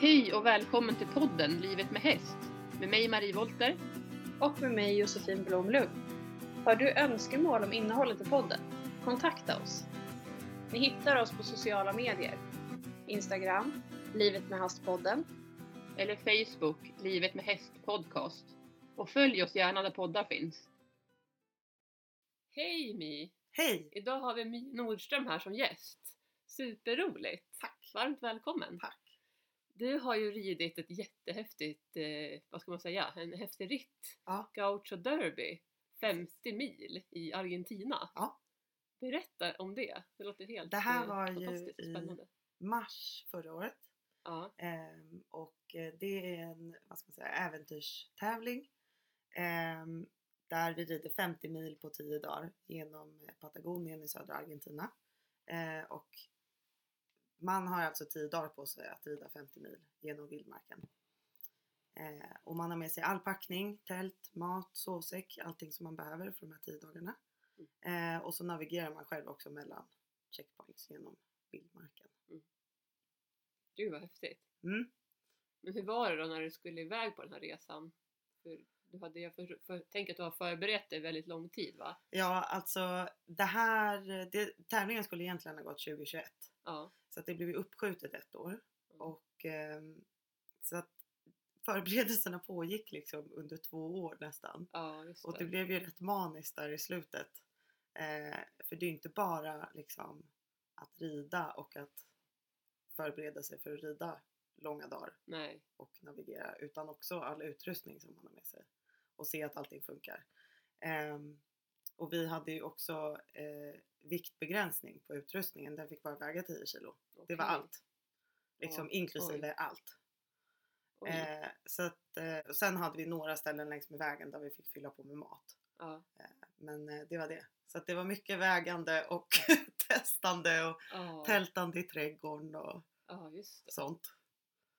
Hej och välkommen till podden Livet med häst med mig Marie Volter. och med mig Josefin Blomlund. Har du önskemål om innehållet i podden? Kontakta oss! Ni hittar oss på sociala medier. Instagram, Livet med Hastpodden. eller Facebook Livet med häst podcast och följ oss gärna där poddar finns. Hej Mi! Hej! Idag har vi My Nordström här som gäst. Superroligt! Tack! Varmt välkommen! Tack! Du har ju ridit ett jättehäftigt, eh, vad ska man säga, en häftig ritt. Ja. Gaucho Derby, 50 mil i Argentina. Ja. Berätta om det, det låter helt Det här eh, var ju i-. Mars förra året Ja, ehm, och eh, det är en vad ska man säga, äventyrstävling ehm, där vi rider 50 mil på 10 dagar genom Patagonien i södra Argentina. Eh, och man har alltså 10 dagar på sig att rida 50 mil genom vildmarken. Eh, och man har med sig all packning, tält, mat, sovsäck, allting som man behöver för de här 10 dagarna. Eh, och så navigerar man själv också mellan checkpoints genom vildmarken. gud vad häftigt. Mm. Men hur var det då när du skulle iväg på den här resan? För du hade, jag för, för, tänker att du har förberett dig väldigt lång tid va? Ja, alltså det här, det, tävlingen skulle egentligen ha gått 2021. Ja. Så att det blev ju uppskjutet ett år. Mm. Och ehm, så att förberedelserna pågick liksom under två år nästan. Ja, just Och det. det blev ju rätt maniskt där i slutet. Eh, för det är ju inte bara liksom att rida och att förbereda sig för att rida långa dagar Nej. och navigera utan också all utrustning som man har med sig och se att allting funkar. Ehm, och vi hade ju också eh, viktbegränsning på utrustningen. Den fick bara väga 10 kilo. Det var allt. Liksom Ja, inklusive allt. Oj. Eh, så att, eh, sen hade vi några ställen längs med vägen där vi fick fylla på med mat. Ja. Men eh, det var det. Så att det var mycket vägande och testande och Ja. tältande i trädgården och det. sånt.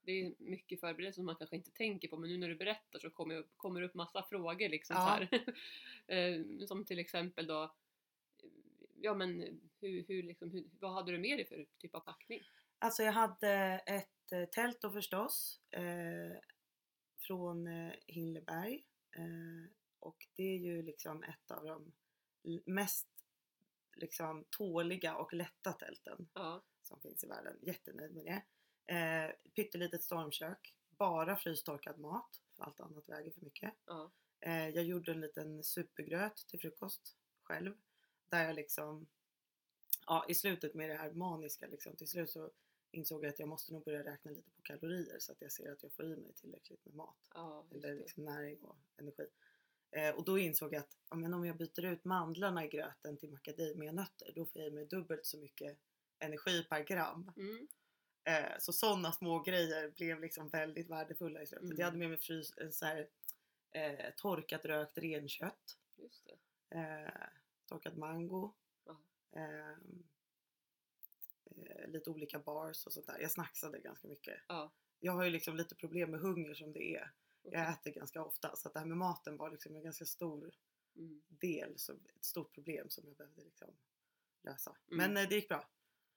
Det är mycket förberedelser som man kanske inte tänker på men nu när du berättar så kommer upp, kommer det upp massa frågor liksom Ja. så här. Eh, Som till exempel då Ja men hur, hur, liksom, hur, vad hade du med dig för typ av packning? Alltså jag hade ett eh, tält då förstås eh, från eh, Hilleberg eh, och det är ju liksom ett av de mest liksom tåliga och lätta tälten Ja, som finns i världen. Jättenöjd med det. Eh, pyttelitet stormkök, bara frystorkad mat för allt annat väger för mycket. ja, Eh, jag gjorde en liten supergröt till frukost själv. Där jag liksom, ja i slutet med det här maniska liksom, till slut så insåg jag att jag måste nog börja räkna lite på kalorier så att jag ser att jag får i mig tillräckligt med mat. ja, Eller liksom näring och energi. Eh, och då insåg jag att ja, men om jag byter ut mandlarna i gröten till macadamianötter då får jag i mig dubbelt så mycket energi per gram. Mm. Eh, så sådana små grejer blev liksom väldigt värdefulla i slutet. Mm. Jag hade med mig frys, en så här, eh, torkat rökt renkött, Just eh, torkad mango, ehm, eh, lite olika bars och sånt där. Jag snacksade ganska mycket. Ja. Jag har ju liksom lite problem med hunger som det är. okej. Jag äter ganska ofta så att det här med maten var liksom en ganska stor Mm. del, så ett stort problem som jag behövde liksom lösa. Mm. Men eh, det gick bra.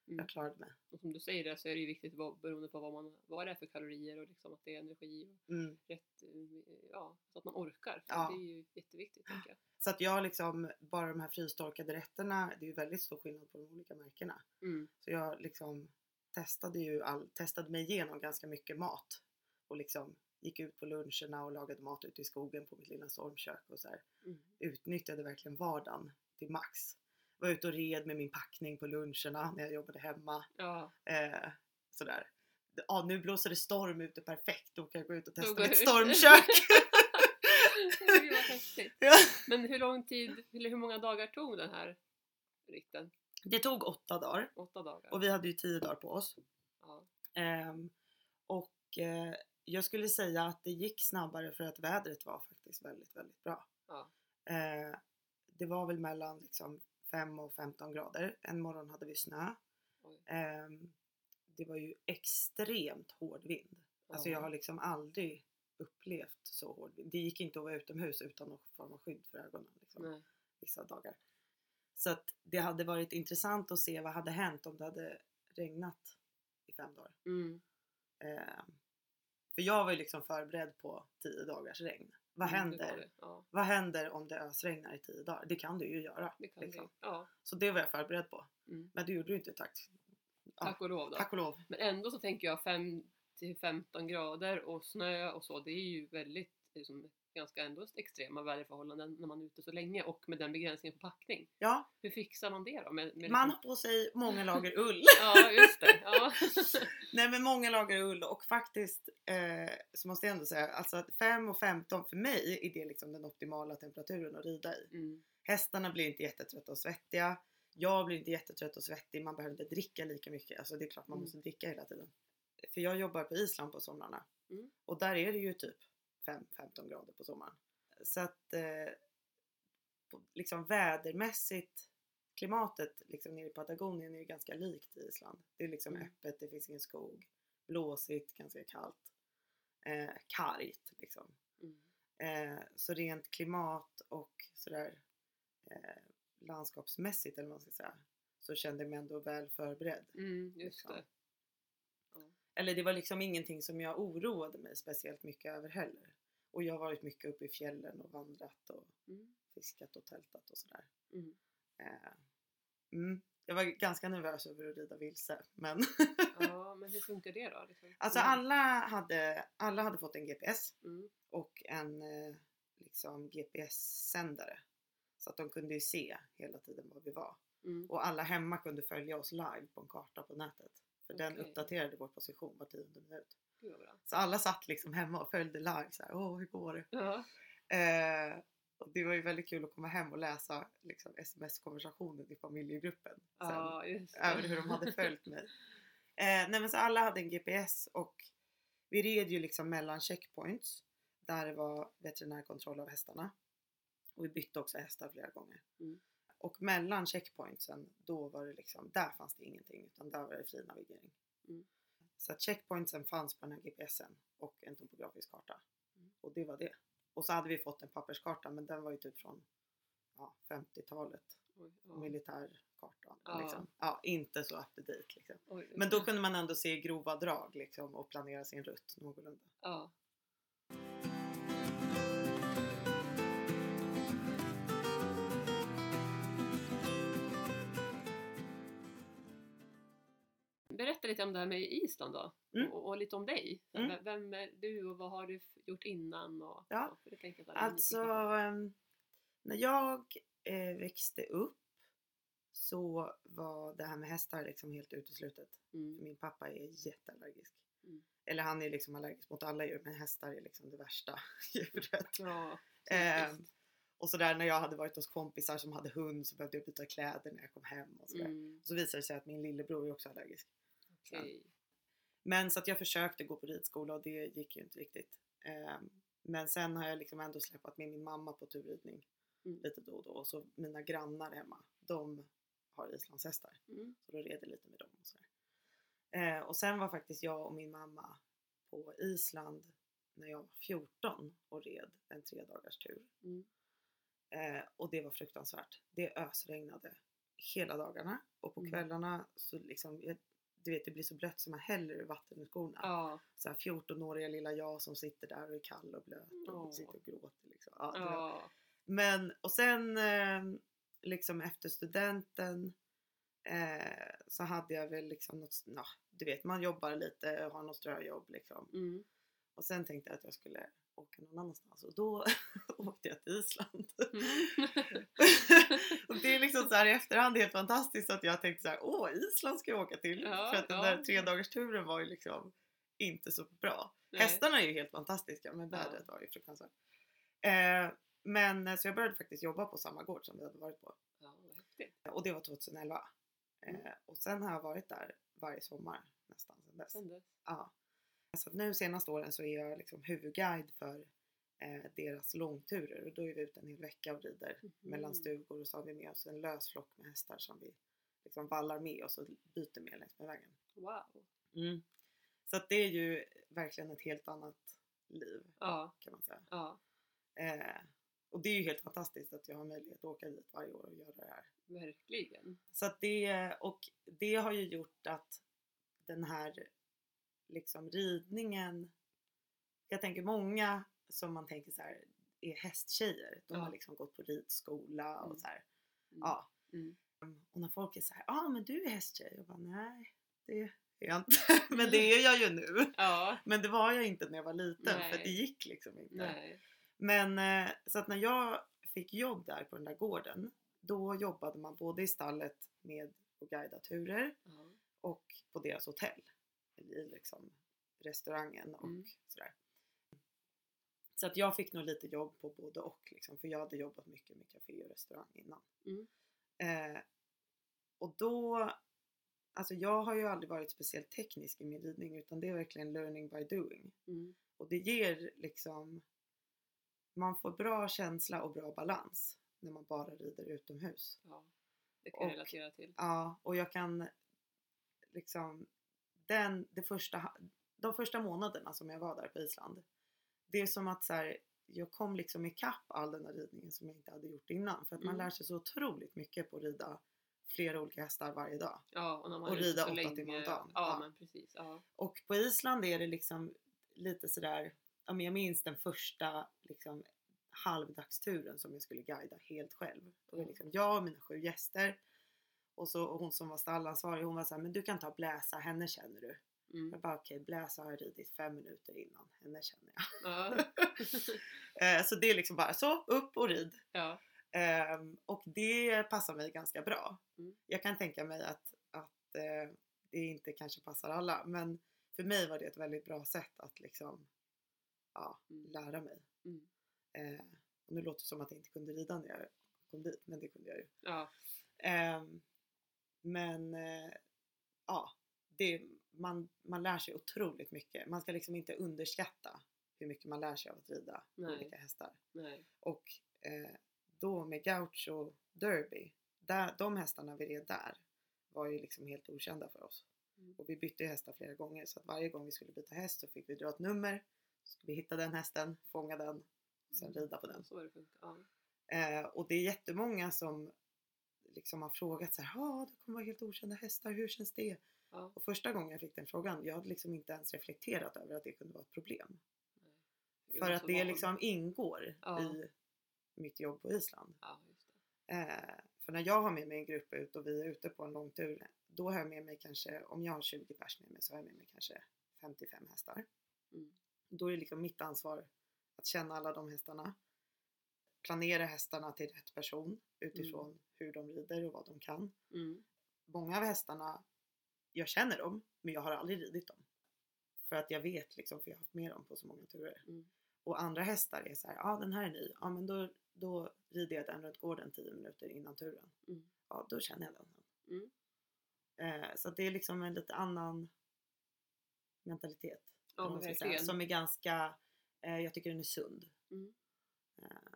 Mm. Jag klarade mig. Och som du säger det så är det ju viktigt vad, beroende på vad, man, vad det är för kalorier och liksom att det är energi och Mm. rätt, eh, ja, så att man orkar. För Ja. Det är ju jätteviktigt tänker jag. Så att jag liksom, bara de här frystorkade rätterna, det är ju väldigt stor skillnad på de olika märkena. Mm. Så jag liksom testade ju all, testade mig igenom ganska mycket mat. Och liksom gick ut på luncherna och lagade mat ute i skogen på mitt lilla stormkök och så här. Mm. Utnyttjade verkligen vardagen till max. Var ute och red med min packning på luncherna när jag jobbade hemma. Ja, Eh, sådär. Ja, nu blåser det storm ute perfekt. Då kan jag gå ut och testa mitt ut. stormkök. Ja. Men hur lång tid, eller hur många dagar tog den här ritten? Det tog åtta dagar Åtta dagar? och vi hade ju tio dagar på oss. Ja. Ehm, och eh, jag skulle säga att det gick snabbare för att vädret var faktiskt väldigt, väldigt bra. Ja. Eh, det var väl mellan liksom 5 och 15 grader. En morgon hade vi snö. Ehm, det var ju extremt hård vind. Alltså jag har liksom aldrig upplevt så hård vind. Det gick inte att vara utomhus utan någon form av skydd för ögonen. Liksom vissa dagar. Så att det hade varit intressant att se vad hade hänt om det hade regnat i fem dagar. Mm. Eh, För jag var ju liksom förberedd på 10 dagars regn. Vad Mm, händer? Ja, Vad händer om det ösregnar i 10 dagar? Det kan du ju göra. det kan liksom. det. Ja, Så det var jag förberedd på. mm. Men det gjorde du inte tack. Ja, Tack och lov då. Tack och lov. Men ändå så tänker jag 5 till 15 grader och snö och så, det är ju väldigt liksom, ganska ändå extrema väderförhållanden när man är ute så länge och med den begränsningen på packning. Ja, Hur fixar man det då? Med, med man har på sig många lager ull. Ja, just det. Ja. Nej men många lager ull och faktiskt eh, så måste jag ändå säga alltså att 5 och 15 för mig är det liksom den optimala temperaturen att rida i. Mm. Hästarna blir inte jättetrötta och svettiga. Jag blir inte jättetrött och svettig. Man behöver inte dricka lika mycket. Alltså det är klart man Mm. måste dricka hela tiden. För jag jobbar på Island på somrarna. Mm. Och där är det ju typ 5-15 grader på sommaren. Så att eh, liksom vädermässigt klimatet liksom nere i Patagonien är ju ganska likt Island. Det är liksom Mm. öppet, det finns ingen skog. Blåsigt, ganska kallt. Eh, kargt liksom. Mm. Eh, så rent klimat och sådär eh, landskapsmässigt eller vad man ska säga så kände jag mig ändå väl förberedd. Mm, just Liksom. det. Eller det var liksom ingenting som jag oroade mig speciellt mycket över heller. Och jag har varit mycket uppe i fjällen och vandrat och Mm. fiskat och tältat och sådär. Mm. Eh, mm. Jag var ganska nervös över att rida vilse men Ja, men hur funkar det då? Liksom? alltså Mm. alla hade, alla hade fått en GPS Mm. och en eh, liksom GPS-sändare. Så att de kunde ju se hela tiden var vi var. Mm. Och alla hemma kunde följa oss live på en karta på nätet. För den Okej. uppdaterade vår position var tionde minut. Så alla satt liksom hemma och följde live så här, åh hur går det? Ja. Eh, och det var ju väldigt kul att komma hem och läsa liksom, sms-konversationen i familjegruppen. Sen, ja, över hur de hade följt mig. Eh, nej men så alla hade en GPS och vi red ju liksom mellan checkpoints där det var veterinärkontroll av hästarna. Och vi bytte också hästar flera gånger. Mm. Och mellan checkpointsen då var det liksom, där fanns det ingenting utan där var det fri navigering. Mm. Så att checkpointsen fanns på den här GPSen och en topografisk karta. Mm. Och det var det. Och så hade vi fått en papperskarta men den var ju typ från ja, 50-talet. Oj, ja. Militärkartan. Ja. Liksom. Ja, inte så up to date liksom. Oj, Men då kunde man ändå se grova drag liksom och planera sin rutt någorlunda. Ja. Berätta lite om det här med Island då. Mm. Och, och lite om dig. Mm. vem- är du och vad har du gjort innan? Och, Ja. det tänker Alltså, ehm, när jag eh, växte upp så var det här med hästar liksom helt uteslutet. Mm. Min pappa är jätteallergisk. Mm. Eller han är liksom allergisk mot alla djur men hästar är liksom det värsta djuret. Ja, typiskt. och sådär när jag hade varit hos kompisar som hade hund så behövde jag byta kläder när jag kom hem och sådär. Mm. Så visade det sig att min lillebror är också allergisk. Okej. Men så att jag försökte gå på ridskola och det gick ju inte riktigt. Ehm, men sen har jag liksom ändå släpat med min mamma på turridning Mm. lite då och då. Och så mina grannar hemma, de har islandshästar. Mm. Så då red jag lite med dem och sådär. Eh, och sen var faktiskt jag och min mamma på Island när jag var 14 och red en tre dagars tur. Mm. Eh, och det var fruktansvärt. Det ösregnade hela dagarna och på Mm. kvällarna så liksom, jag, du vet det blir så blött så man häller ur vatten ur skorna. Ja. Så här 14-åriga lilla jag som sitter där och är kall och blöt och Åh. sitter och gråter. Liksom. Ja, Ja. Men och sen eh, liksom efter studenten eh, så hade jag väl liksom något, nah, du vet man jobbar lite och har något ströjobb liksom. Mm. Och sen tänkte jag att jag skulle åka någon annanstans och då åkte jag till Island. Mm. och det är liksom så här i efterhand helt fantastiskt att jag tänkte så här, åh Island ska jag åka till. Ja, För att den ja. där tre dagars turen var ju liksom inte så bra. Nej. Hästarna är ju helt fantastiska men Ja. vädret var ju fruktansvärt. Eh, men eh, så jag började faktiskt jobba på samma gård som vi hade varit på. Ja, vad häftigt. Och det var 2011. Mm. Eh, och sen har jag varit där varje sommar nästan sedan dess. Sen dess. Ja. Så att nu senaste åren så är jag liksom huvudguide för eh, deras långturer och då är vi ute en hel vecka och rider mellan Mhm. stugor och så har vi med oss en lös flock med hästar som vi liksom vallar med oss och byter med längs med vägen. Wow. Så att det är ju verkligen ett helt annat liv Ja, kan man säga. ja, Eh, och det är ju helt fantastiskt att jag har möjlighet att åka dit varje år och göra det här. verkligen. Så att det, och det har ju gjort att den här liksom ridningen jag tänker många som man tänker så här är hästtjejer. De Ja. har liksom gått på ridskola och Mm. så här. Mm. Ja. Mm. Och när folk är så här, ja ah, men du är hästtjej. Jag bara, nej det är jag inte. men det är jag ju nu. Ja, Men det var jag inte när jag var liten för Nej. det gick liksom inte. nej. Men eh, så att när jag fick jobb där på den där gården då jobbade man både i stallet med att guida turer Ja. och på deras hotell. I liksom restaurangen och Mm. sådär. Så att jag fick nog lite jobb på både och liksom, för jag hade jobbat mycket med café och restaurang innan. Mm. Eh, och då, alltså jag har ju aldrig varit speciellt teknisk i min ridning utan det är verkligen learning by doing. Mm. Och det ger liksom, man får bra känsla och bra balans när man bara rider utomhus. Ja, det kan jag relatera till. Ja, och jag kan liksom den, det första, de första månaderna som jag var där på Island. Det är som att så här, jag kom liksom ikapp all den här ridningen som jag inte hade gjort innan. För att man Mm. lär sig så otroligt mycket på att rida flera olika hästar varje dag. Ja, och när man och rida åtta länge. timmar om dagen. Ja, men precis. Ja. Och på Island är det liksom lite sådär, ja jag minns den första liksom halvdagsturen som jag skulle guida helt själv. Mm. liksom jag och mina sju gäster och så hon som var stallansvarig hon var såhär, men du kan ta bläsa, henne känner du. Mm. Jag bara okej, bläsa har jag ridit fem minuter innan, henne känner jag. Ja. Eh, så det är liksom bara så, upp och rid. ja. Ehm, och det passar mig ganska bra. Mm. Jag kan tänka mig att, att eh, det inte kanske passar alla men för mig var det ett väldigt bra sätt att liksom ja, Mm. lära mig. Mm. Eh, och nu låter det som att jag inte kunde rida när jag kom dit men det kunde jag ju. ja. Ehm, men eh, ja, det, man, man lär sig otroligt mycket. Man ska liksom inte underskatta hur mycket man lär sig av att rida Nej. olika hästar. Nej. Och eh, då med Gaucho Derby, där, de hästarna vi red där var ju liksom helt okända för oss. Mm. Och vi bytte hästar flera gånger så att varje gång vi skulle byta häst så fick vi dra ett nummer. Så skulle vi hitta den hästen, fånga den sen Mm. rida på den. Så det. Ja. Eh, och det är jättemånga som liksom har frågat så här, ja det kommer vara helt okända hästar, hur känns det? Ja. Och första gången jag fick den frågan, jag hade liksom inte ens reflekterat över att det kunde vara ett problem. Jag För att det van. liksom ingår Ja. i mitt jobb på Island. Ja. Eh, för när jag har med mig en grupp ut och vi är ute på en lång tur, då har jag med mig kanske, om jag har 20 pers med mig så har jag med mig kanske 55 hästar. Mm. Då är det liksom mitt ansvar att känna alla de hästarna. Planera hästarna till rätt person utifrån hur de rider och vad de kan. Mm. Många av hästarna, jag känner dem, men jag har aldrig ridit dem. För att jag vet liksom, för jag har haft med dem på så många turer. Mm. Och andra hästar är så här, ja ah, den här är ny, ja men då, då rider jag den runt gården 10 minuter innan turen. Mm. Ja då känner jag den. Mm. Eh, så det är liksom en lite annan mentalitet. Ja, man ska säga, som är ganska, eh, jag tycker den är sund. Mm. Eh.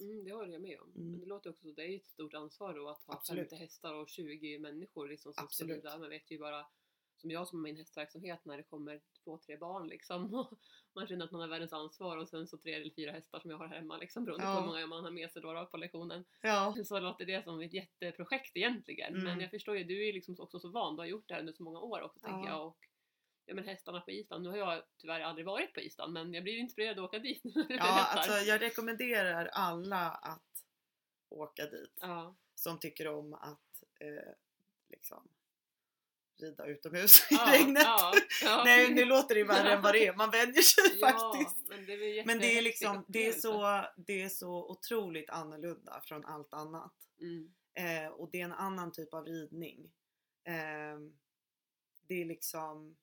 Mm, det håller jag med om. Mm. Men det låter också så, det är ju ett stort ansvar då att ha Absolut. 50 hästar och 20 människor liksom som ska Absolut. rida. Man vet ju bara, som jag som har min hästverksamhet, när det kommer två, tre barn liksom. Och man känner att man har världens ansvar och sen så tre eller fyra hästar som jag har hemma liksom beroende på Ja. hur många man har med sig då, då på lektionen. Ja, Så låter det som ett jätteprojekt egentligen. Mm. Men jag förstår ju, du är liksom också så van, du har gjort det här under så många år också tänker Ja. jag. Och, ja men hästarna på Island, nu har jag tyvärr aldrig varit på Island men jag blir inspirerad att åka dit när du ja alltså jag rekommenderar alla att åka dit. ja. Som tycker om att eh, liksom rida utomhus i Ja, regnet. ja. Nej nu låter det värre än vad det är, man vänjer sig faktiskt. men det, är Men det är liksom, det är, så, det är så otroligt annorlunda från allt annat. Mm. Eh, och det är en annan typ av ridning. Eh, det är liksom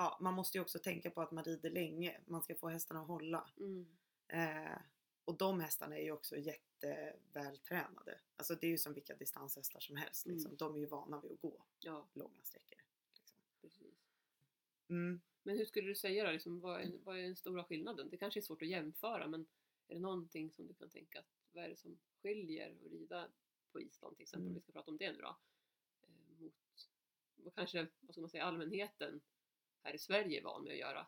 Ja, man måste ju också tänka på att man rider länge. Man ska få hästarna att hålla. Mm. Eh, och de hästarna är ju också jättevältränade. Alltså det är ju som vilka distanshästar som helst. Mm. Liksom. De är ju vana vid att gå Ja, långa sträckor. Liksom. precis. Mm. Men hur skulle du säga då, liksom, vad, är, vad är den stora skillnaden? Det kanske är svårt att jämföra men är det någonting som du kan tänka att vad är det som skiljer att rida på Island till exempel, Mm. vi ska prata om det nu då, eh, mot vad kanske, vad ska man säga, allmänheten här i Sverige är van med att göra?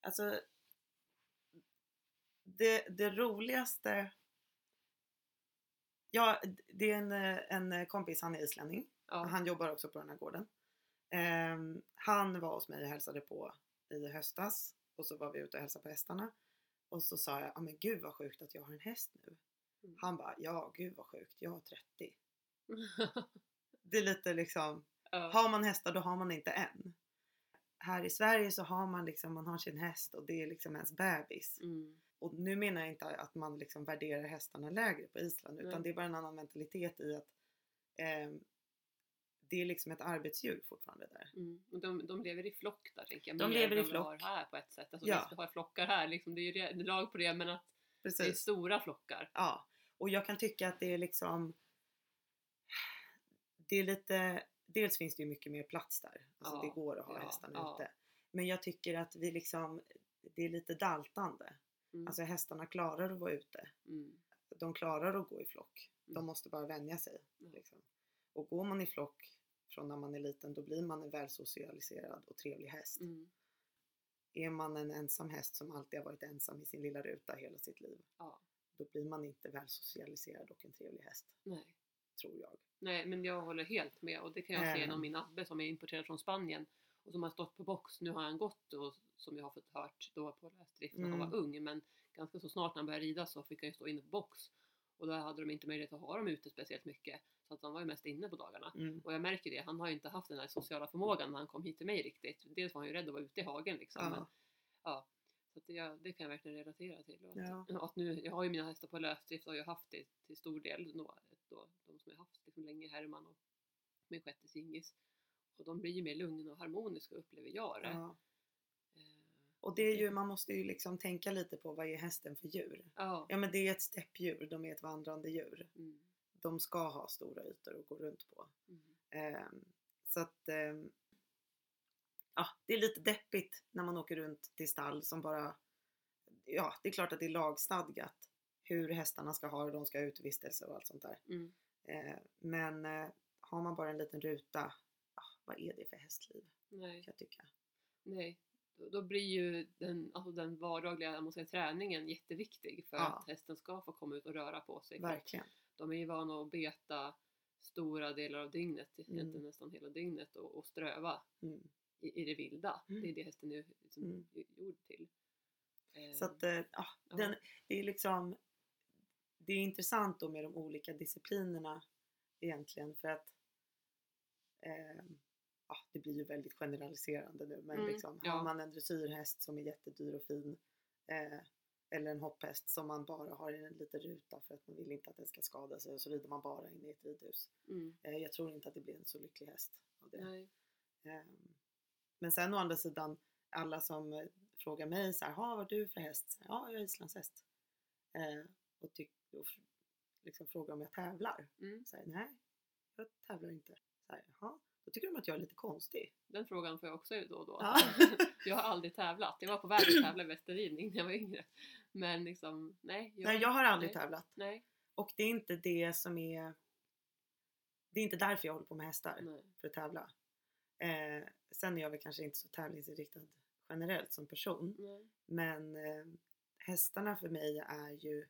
Alltså det, det roligaste Ja, det är en, en kompis, han är islänning. Ja, Han jobbar också på den här gården. Ehm, han var hos mig och hälsade på i höstas och så var vi ute och hälsade på hästarna. Och så sa jag, ja men gud vad sjukt att jag har en häst nu. Mm. Han bara, ja gud vad sjukt, jag har 30. Det är lite liksom, ja. har man hästar då har man inte en. Här i Sverige så har man liksom, man har sin häst och det är liksom ens bebis. Mm. Och nu menar jag inte att man liksom värderar hästarna lägre på Island utan Nej. det är bara en annan mentalitet i att eh, det är liksom ett arbetsdjur fortfarande där. Mm. Och de, de lever i flock där tänker jag. De mer lever i flock. har här på ett sätt. Alltså, Ja. Vi har flockar här, liksom, det är ju lag på det men att det är Precis. stora flockar. Ja. Och jag kan tycka att det är liksom det är lite, dels finns det ju mycket mer plats där. Alltså Ja, det går att ha ja, hästarna ja. ute. Men jag tycker att vi liksom, det är lite daltande. Mm. Alltså hästarna klarar att vara ute. Mm. De klarar att gå i flock. De Mm. måste bara vänja sig. Liksom. Och går man i flock från när man är liten då blir man en välsocialiserad och trevlig häst. Mm. Är man en ensam häst som alltid har varit ensam i sin lilla ruta hela sitt liv. Ja. Då blir man inte välsocialiserad och en trevlig häst. Nej. Tror jag. Nej, men jag håller helt med och det kan jag se Eh. genom min Abbe som är importerad från Spanien och som har stått på box. Nu har han gått och som jag har fått hört då på lösdrift när han Mm. var ung men ganska så snart när han började rida så fick han ju stå inne på box och där hade de inte möjlighet att ha dem ute speciellt mycket så att han var ju mest inne på dagarna. Mm. Och jag märker det, han har ju inte haft den här sociala förmågan när han kom hit till mig riktigt. Dels var han ju rädd att vara ute i hagen liksom. Men, Ja. ja, så det, ja, det kan jag verkligen relatera till. Och att, Ja. att nu, jag har ju mina hästar på lösdrift och har ju haft det till stor del. Då, de som jag haft liksom länge, Herman och min sjätte Singis. Och de blir ju mer lugna och harmoniska upplever jag det. Ja. Eh, Och det är ju, man måste ju liksom tänka lite på vad är hästen för djur? Ja. Ja men det är ett steppdjur, de är ett vandrande djur. Mm, De ska ha stora ytor att gå runt på. mm, Ehm, så att ehm, ja, det är lite deppigt när man åker runt till stall som bara Ja, det är klart att det är lagstadgat hur hästarna ska ha det, de ska ha utevistelse och allt sånt där. mm. Ehm, men eh, har man bara en liten ruta, ja, vad är det för hästliv Nej, kan jag tycka. nej. Då, då blir ju den, alltså den vardagliga måste säga, träningen jätteviktig för Ja. att hästen ska få komma ut och röra på sig. Att Verkligen. de är ju vana att beta stora delar av dygnet, Mm. nästan hela dygnet och, och ströva Mm. i, i det vilda. Mm. Det är det hästen är liksom Mm. gjord till. Eh, Så att, eh, ja, ja. den, det är liksom Det är intressant då med de olika disciplinerna egentligen för att eh, ja, det blir ju väldigt generaliserande nu men Mm, liksom, ja. har man en dressyrhäst som är jättedyr och fin eh, eller en hopphäst som man bara har i en liten ruta för att man vill inte att den ska skada sig och så rider man bara in i ett ridhus. mm, Eh, jag tror inte att det blir en så lycklig häst av det. Ehm, Men sen å andra sidan, alla som eh, frågar mig så här, "Ha, vad har du för häst? Så Ja, jag är islandshäst. Eh, och, tyck, och liksom frågar om jag tävlar. Mm. Så här, Nej, jag tävlar inte. Så här, Jaha, då tycker de att jag är lite konstig. Den frågan får jag också då och då. Ja. jag har aldrig tävlat. Jag var på väg att tävla i västerridning när jag var yngre. Men liksom, nej. Jag, Nej, jag har aldrig nej, tävlat. Nej, Och det är inte det som är... Det är inte därför jag håller på med hästar, nej. för att tävla. Eh, sen är jag väl kanske inte så tävlingsinriktad generellt som person. nej. Men eh, hästarna för mig är ju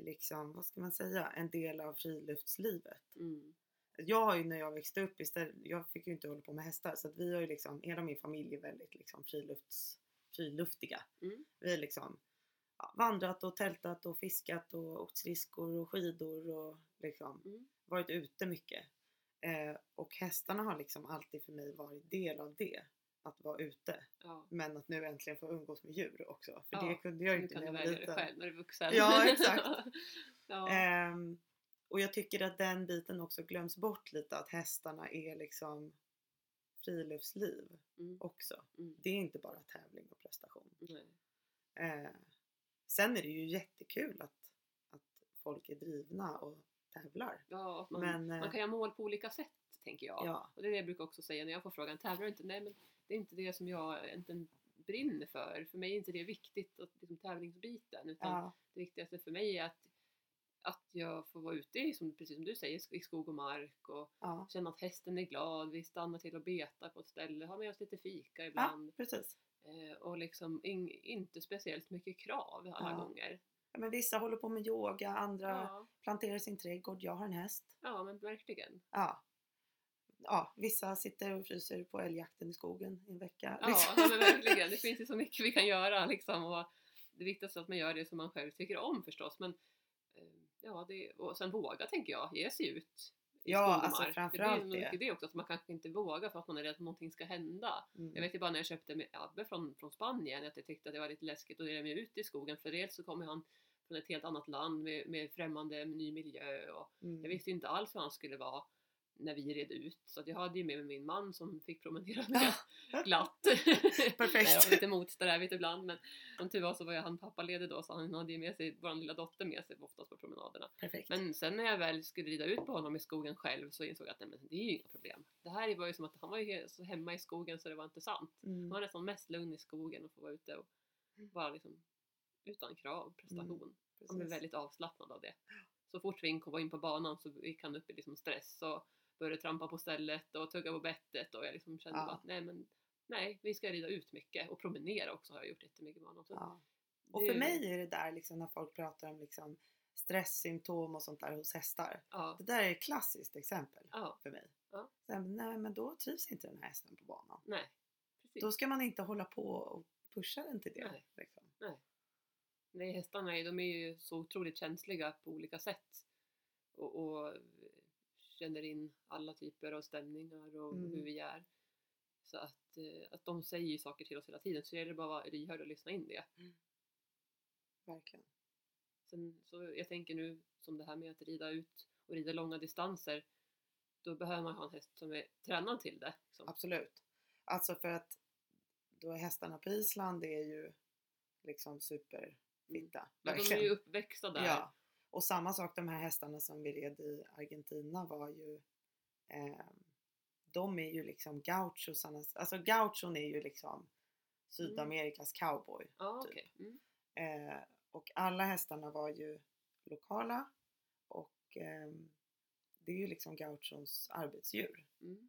liksom, vad ska man säga, en del av friluftslivet. Mm. Jag har ju när jag växte upp istället, jag fick ju inte hålla på med hästar så att vi har ju liksom, hela min familj är väldigt liksom frilufts, friluftiga. Mm. Vi har liksom ja, vandrat och tältat och fiskat och åkt skridskor och skidor och liksom Mm. varit ute mycket. Eh, och hästarna har liksom alltid för mig varit del av det. Att vara ute. Ja. Men att nu äntligen få umgås med djur också. För Ja, det kunde jag ju inte när du jag var liten. själv när du är vuxen. Ja, exakt. ja. Ehm, och jag tycker att den biten också glöms bort lite. Att hästarna är liksom friluftsliv Mm. också. Mm. Det är inte bara tävling och prestation. Nej. Eh, sen är det ju jättekul att, att folk är drivna och tävlar. Ja, man, Men, eh, man kan göra mål på olika sätt tänker jag. Ja. Och det är det jag brukar också säga när jag får frågan, tävlar du inte? Nej men det är inte det som jag egentligen brinner för. För mig är inte det viktigt, att, liksom, tävlingsbiten. Utan Ja, det viktigaste för mig är att, att jag får vara ute i, som, precis som du säger, i skog och mark och ja, känna att hästen är glad. Vi stannar till och betar på ett ställe, har med oss lite fika ja ibland. precis. Eh, och liksom in, inte speciellt mycket krav alla Ja. gånger. Ja, men vissa håller på med yoga, andra Ja, planterar sin trädgård. Jag har en häst. ja men verkligen. Ja. Ja, vissa sitter och fryser på älgjakten i skogen i en vecka. Ja, liksom. ja men verkligen. Det finns ju så mycket vi kan göra liksom. Och det viktigaste är att man gör det som man själv tycker om förstås. Men eh, ja, det, och sen våga tänker jag, ge sig ut i Ja, och alltså framförallt det. är det. det också, att man kanske inte vågar för att man är rädd att någonting ska hända. Mm. Jag vet ju bara när jag köpte med Abbe från, från Spanien att jag tyckte att det var lite läskigt att ge mig ut i skogen för dels så kommer han från ett helt annat land med, med främmande ny miljö och Mm. jag visste inte alls hur han skulle vara när vi red ut så att jag hade ju med mig min man som fick promenera med glatt. Perfekt. Jag var lite motsträvigt ibland men som tur var så var ju han pappaledig då så han hade ju med sig vår lilla dotter med sig oftast på promenaderna. Perfekt. Men sen när jag väl skulle rida ut på honom i skogen själv så insåg jag att nej, men det är ju inga problem. Det här var ju som att han var ju så hemma i skogen så det var inte sant. Han Mm. var nästan mest lugn i skogen och få vara ute och bara liksom utan krav, prestation. Han blev väldigt avslappnad av det. Så fort vi kom in på banan så gick han upp i liksom stress och började trampa på stället och tugga på bettet och jag liksom kände Ja. bara att nej men nej, vi ska rida ut mycket och promenera också har jag gjort jättemycket med honom. Ja. Och för mig är det där liksom när folk pratar om liksom stresssymptom och sånt där hos hästar. Ja, Det där är ett klassiskt exempel ja, för mig. Ja. Men nej men då trivs inte den här hästen på banan. nej. Precis. Då ska man inte hålla på och pusha den till det. Nej. Liksom. Nej, hästarna är, de är ju så otroligt känsliga på olika sätt. Och, och känner in alla typer av stämningar och Mm. hur vi är. Så att, eh, att de säger ju saker till oss hela tiden så det gäller bara att vara lyhörd och lyssna in det. Verkligen. Sen, så jag tänker nu som det här med att rida ut och rida långa distanser. Då behöver man ha en häst som är tränad till det. Liksom. Absolut. Alltså för att då hästarna på Island är ju liksom superfitta. Mm. Ja, de är ju uppväxta där. Ja. Och samma sak de här hästarna som vi red i Argentina var ju eh, De är ju liksom gauchosarna, alltså gauchon är ju liksom Sydamerikas cowboy. Ja, typ. okej. Mm. Eh, och alla hästarna var ju lokala och ehm, det är ju liksom gauchons arbetsdjur. Mm.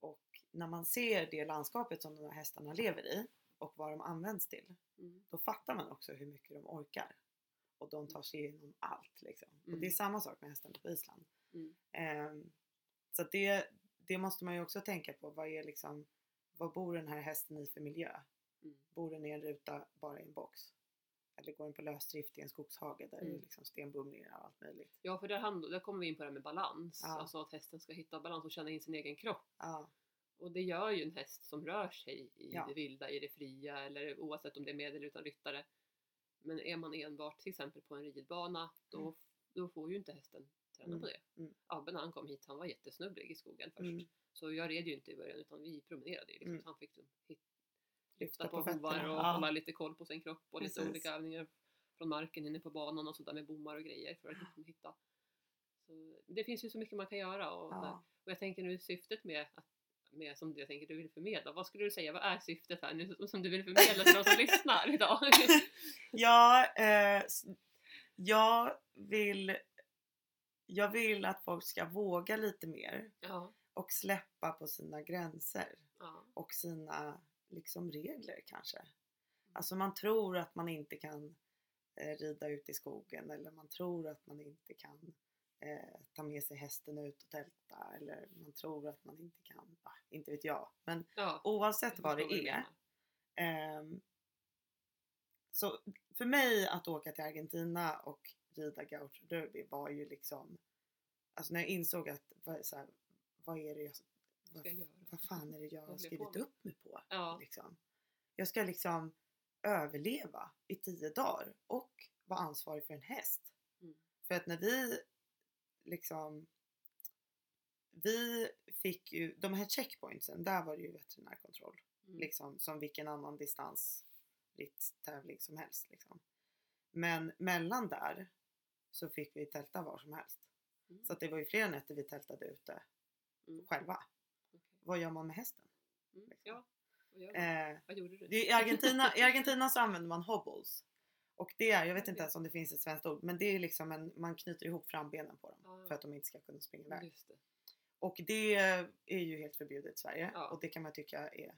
Och när man ser det landskapet som de här hästarna lever i och vad de används till, Mm. då fattar man också hur mycket de orkar. Och de tar sig igenom allt liksom. Och det är Mm. samma sak med hästarna på Island. Mm. Ehm, så det, det måste man ju också tänka på. Vad är liksom, vad bor den här hästen i för miljö? Mm. Bor den i en ruta bara i en box? Eller går den på lösdrift i en skogshage där det är Mm. liksom stenbumlingar och allt möjligt? Ja, för där, hand- där kommer vi in på det här med balans. Ja. Alltså att hästen ska hitta balans och känna in sin egen kropp. Ja, Och det gör ju en häst som rör sig i Ja. det vilda, i det fria eller oavsett om det är med eller utan ryttare. Men är man enbart till exempel på en ridbana då, Mm. då får ju inte hästen träna Mm. på det. Mm. När han kom hit han var jättesnubblig i skogen först. Mm. Så jag red ju inte i början utan vi promenerade ju. Liksom. Mm. Så han fick hit, lyfta lyfta på, på hovar och Ja. hålla lite koll på sin kropp och lite Precis. olika övningar från marken inne på banan och sådär med bommar och grejer för att liksom hitta. Så det finns ju så mycket man kan göra och, Ja. och jag tänker nu syftet med, att, med som jag tänker du vill förmedla. Vad skulle du säga, vad är syftet här nu som du vill förmedla till de som lyssnar idag? Ja, eh, jag vill jag vill att folk ska våga lite mer ja, och släppa på sina gränser ja, och sina liksom regler kanske. Alltså man tror att man inte kan eh, rida ut i skogen eller man tror att man inte kan eh, ta med sig hästen ut och tälta eller man tror att man inte kan, ah, inte vet jag. Men ja. oavsett vad det är. Ehm, så för mig att åka till Argentina och rida Gaucho Derby var ju liksom Alltså när jag insåg att vad, så här, vad är det jag vad, jag göra? vad fan är det jag har skrivit upp mig på? Ja, Liksom. Jag ska liksom överleva i tio dagar och vara ansvarig för en häst. Mm. För att när vi liksom vi fick ju, de här checkpointsen, där var det ju veterinärkontroll mm. liksom som vilken annan distanstävling som helst. Liksom. Men mellan där så fick vi tälta var som helst. Mm. Så att det var ju flera nätter vi tältade ute Mm. själva. Okej. Vad gör man med hästen? Mm. liksom. Ja, vad, gör du? Eh, vad gjorde du? i, Argentina, I Argentina så använder man hobbles. Och det är, jag vet inte ens om det finns ett svenskt ord, men det är liksom en, man knyter ihop frambenen på dem Ah. för att de inte ska kunna springa iväg. Det. Och det är ju helt förbjudet i Sverige Ja. och det kan man tycka är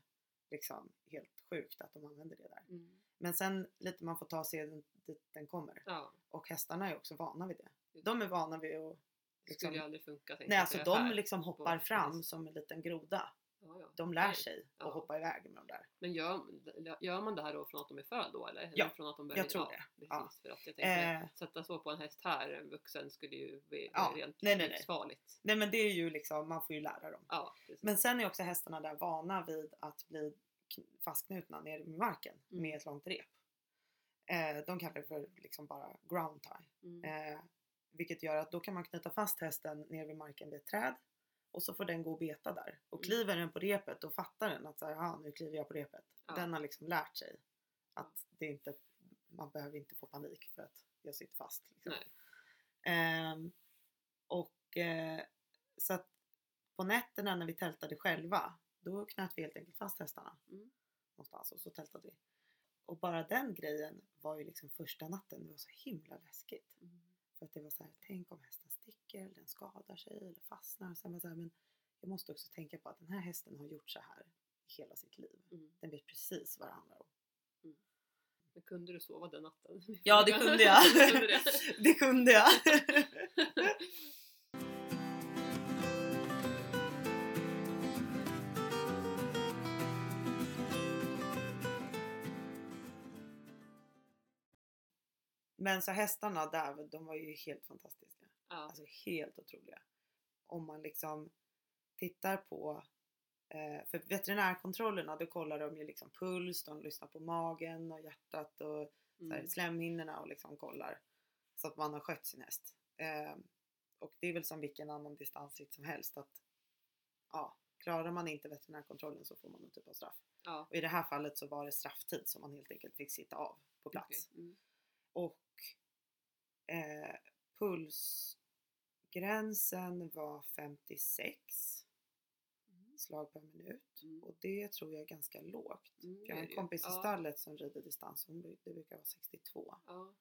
liksom helt sjukt att de använder det där. Mm. Men sen lite man får ta sig dit den kommer. Ja, Och hästarna är också vana vid det. De är vana vid att Det liksom, skulle ju aldrig funka. nej alltså de liksom hoppar fram som en liten groda. Ja, ja. De lär Nej. sig Ja. att hoppa iväg med de där. Men gör, gör man det här då från att de är född då eller? Ja, eller från att de börjar, jag tror det. Precis, Ja. för att jag tänker, Eh. sätta så på en häst här, en vuxen, skulle ju bli rent nej, nej, nej. livsfarligt. Nej men det är ju liksom, man får ju lära dem. Men sen är också hästarna där vana vid att bli kn- fastknutna nere i marken Mm. med ett långt rep. Eh, de kallar det för liksom bara ground tie. Mm. Eh, vilket gör att då kan man knyta fast hästen ner vid marken vid ett träd och så får den gå och beta där. Och Mm. kliver den på repet då fattar den att så här, "Ja, nu kliver jag på repet. Ja. Den har liksom lärt sig att det inte, man behöver inte få panik för att jag sitter fast. Liksom. Ehm, och eh, så att på nätterna när vi tältade själva då knöt vi helt enkelt fast hästarna Mm. någonstans och så tältade vi. Och bara den grejen var ju liksom första natten, det var så himla läskigt. Mm. För att det var så här, tänk om hästen sticker eller den skadar sig eller fastnar. Sen var det så här, men jag måste också tänka på att den här hästen har gjort så här i hela sitt liv. Mm. Den vet precis vad det handlar om. Men kunde du sova den natten? Ja det kunde jag! Det kunde jag! Men så hästarna där, de var ju helt fantastiska. Ja. Alltså helt otroliga. Om man liksom tittar på eh, för veterinärkontrollerna då kollar de ju liksom puls, de lyssnar på magen och hjärtat och Mm. slemhinnorna och liksom kollar så att man har skött sin häst. Eh, och det är väl som vilken annan distansritt som helst att ja, klarar man inte veterinärkontrollen så får man någon typ av straff. Ja. Och i det här fallet så var det strafftid som man helt enkelt fick sitta av på plats. okej. Mm. Och eh, pulsgränsen var 56 Mm. slag per minut. Mm. Och det tror jag är ganska lågt. Mm, Jag har en kompis i Ja. stallet som rider distans, bru- det brukar vara 62. Ja.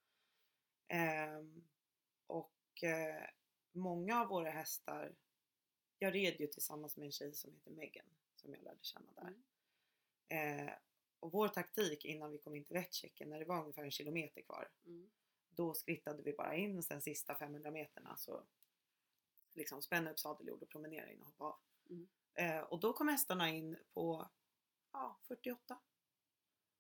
Ehm, och eh, många av våra hästar, jag red ju tillsammans med en tjej som heter Megan som jag lärde känna där. Mm. Eh, och vår taktik innan vi kom in till vettchecken, när det var ungefär en kilometer kvar, Mm. då skrittade vi bara in och sen sista 500 meterna så liksom spänna upp sadeljord och promenera in och hoppa av. Mm. Eh, och då kom hästarna in på ja, 48.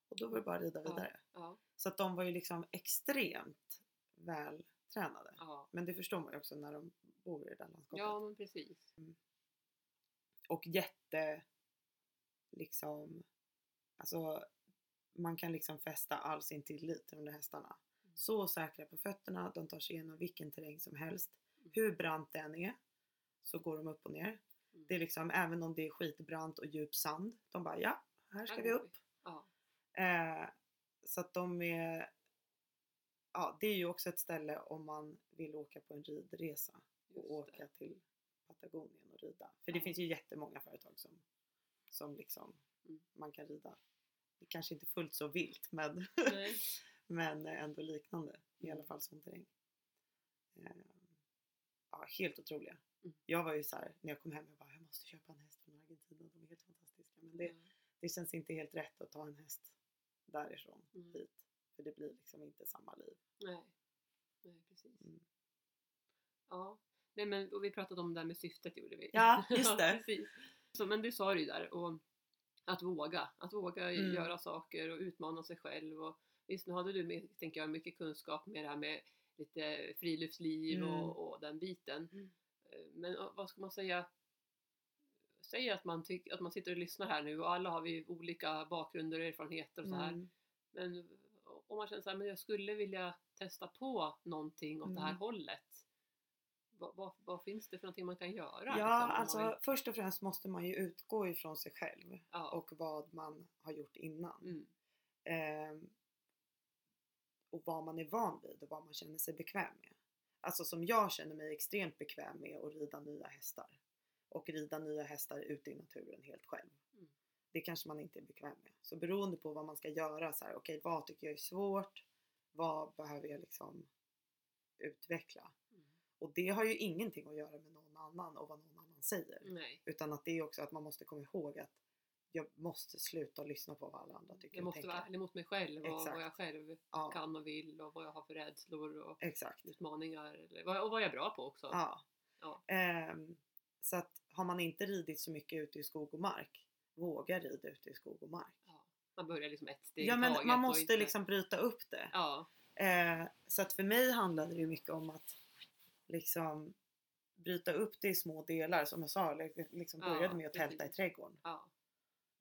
Och då var det bara att rida Ja. vidare. Ja. Så att de var ju liksom extremt vältränade. Ja. Men det förstår man ju också när de bor i det där landskapet. ja, men precis. Och jätte liksom alltså man kan liksom fästa all sin tillit till de där hästarna. Mm. Så säkra på fötterna, de tar sig igenom vilken terräng som helst. Mm. Hur brant den är så går de upp och ner. Mm. Det är liksom även om det är skitbrant och djup sand. De bara ja, här ska Här vi upp. Ja. Eh, så att de är Ja, det är ju också ett ställe om man vill åka på en ridresa och åka till Patagonien och rida. För det Ja. finns ju jättemånga företag som, som liksom Mm. man kan rida. Det kanske inte fullt så vilt men, men ändå liknande. I alla Mm. fall som terräng. Eh, ja, helt otroliga. Mm. Jag var ju så här när jag kom hem, jag bara jag måste köpa en häst från Argentina. De är helt fantastiska. Men det, Ja. det känns inte helt rätt att ta en häst därifrån Mm. hit. För det blir liksom inte samma liv. Nej. Nej, precis. Mm. Ja. Nej, men, och vi pratade om det här med syftet gjorde vi. Ja, just det. precis. Så, men du sa det ju där, och att våga. Att våga Mm. göra saker och utmana sig själv. Och, visst, nu hade du tänker jag, mycket kunskap med det här med lite friluftsliv Mm. och, och den biten. Mm. Eh, Men eh, vad ska man säga? Säg att man, tyck, att man sitter och lyssnar här nu och alla har vi olika bakgrunder och erfarenheter och så här. Mm. Men om man känner så här, men jag skulle vilja testa på någonting åt det här Mm. hållet. Vad, vad, vad finns det för någonting man kan göra? Ja, liksom, alltså vill- först och främst måste man ju utgå ifrån sig själv ja. och vad man har gjort innan. mm, Ehm, och vad man är van vid och vad man känner sig bekväm med. Alltså som jag känner mig extremt bekväm med att rida nya hästar. Och rida nya hästar ute i naturen helt själv. Mm. Det kanske man inte är bekväm med. Så beroende på vad man ska göra, så här, okej vad tycker jag är svårt? Vad behöver jag liksom utveckla? Mm. Och det har ju ingenting att göra med någon annan och vad någon annan säger. Nej, Utan att det är också att man måste komma ihåg att jag måste sluta lyssna på vad alla andra tycker jag måste tänker. vara ärlig mot mig själv och Exakt. vad jag själv Ja, kan och vill och vad jag har för rädslor och exakt. utmaningar och vad jag är bra på också. Ja. Ja. Ehm, så att har man inte ridit så mycket ute i skog och mark, våga rida ute i skog och mark. Ja. Man börjar liksom ett steg Ja men man måste inte- liksom bryta upp det. Ja. Eh, så att för mig handlade det mycket om att liksom bryta upp det i små delar som jag sa, li- liksom Ja, började med att tälta i trädgården. Ja.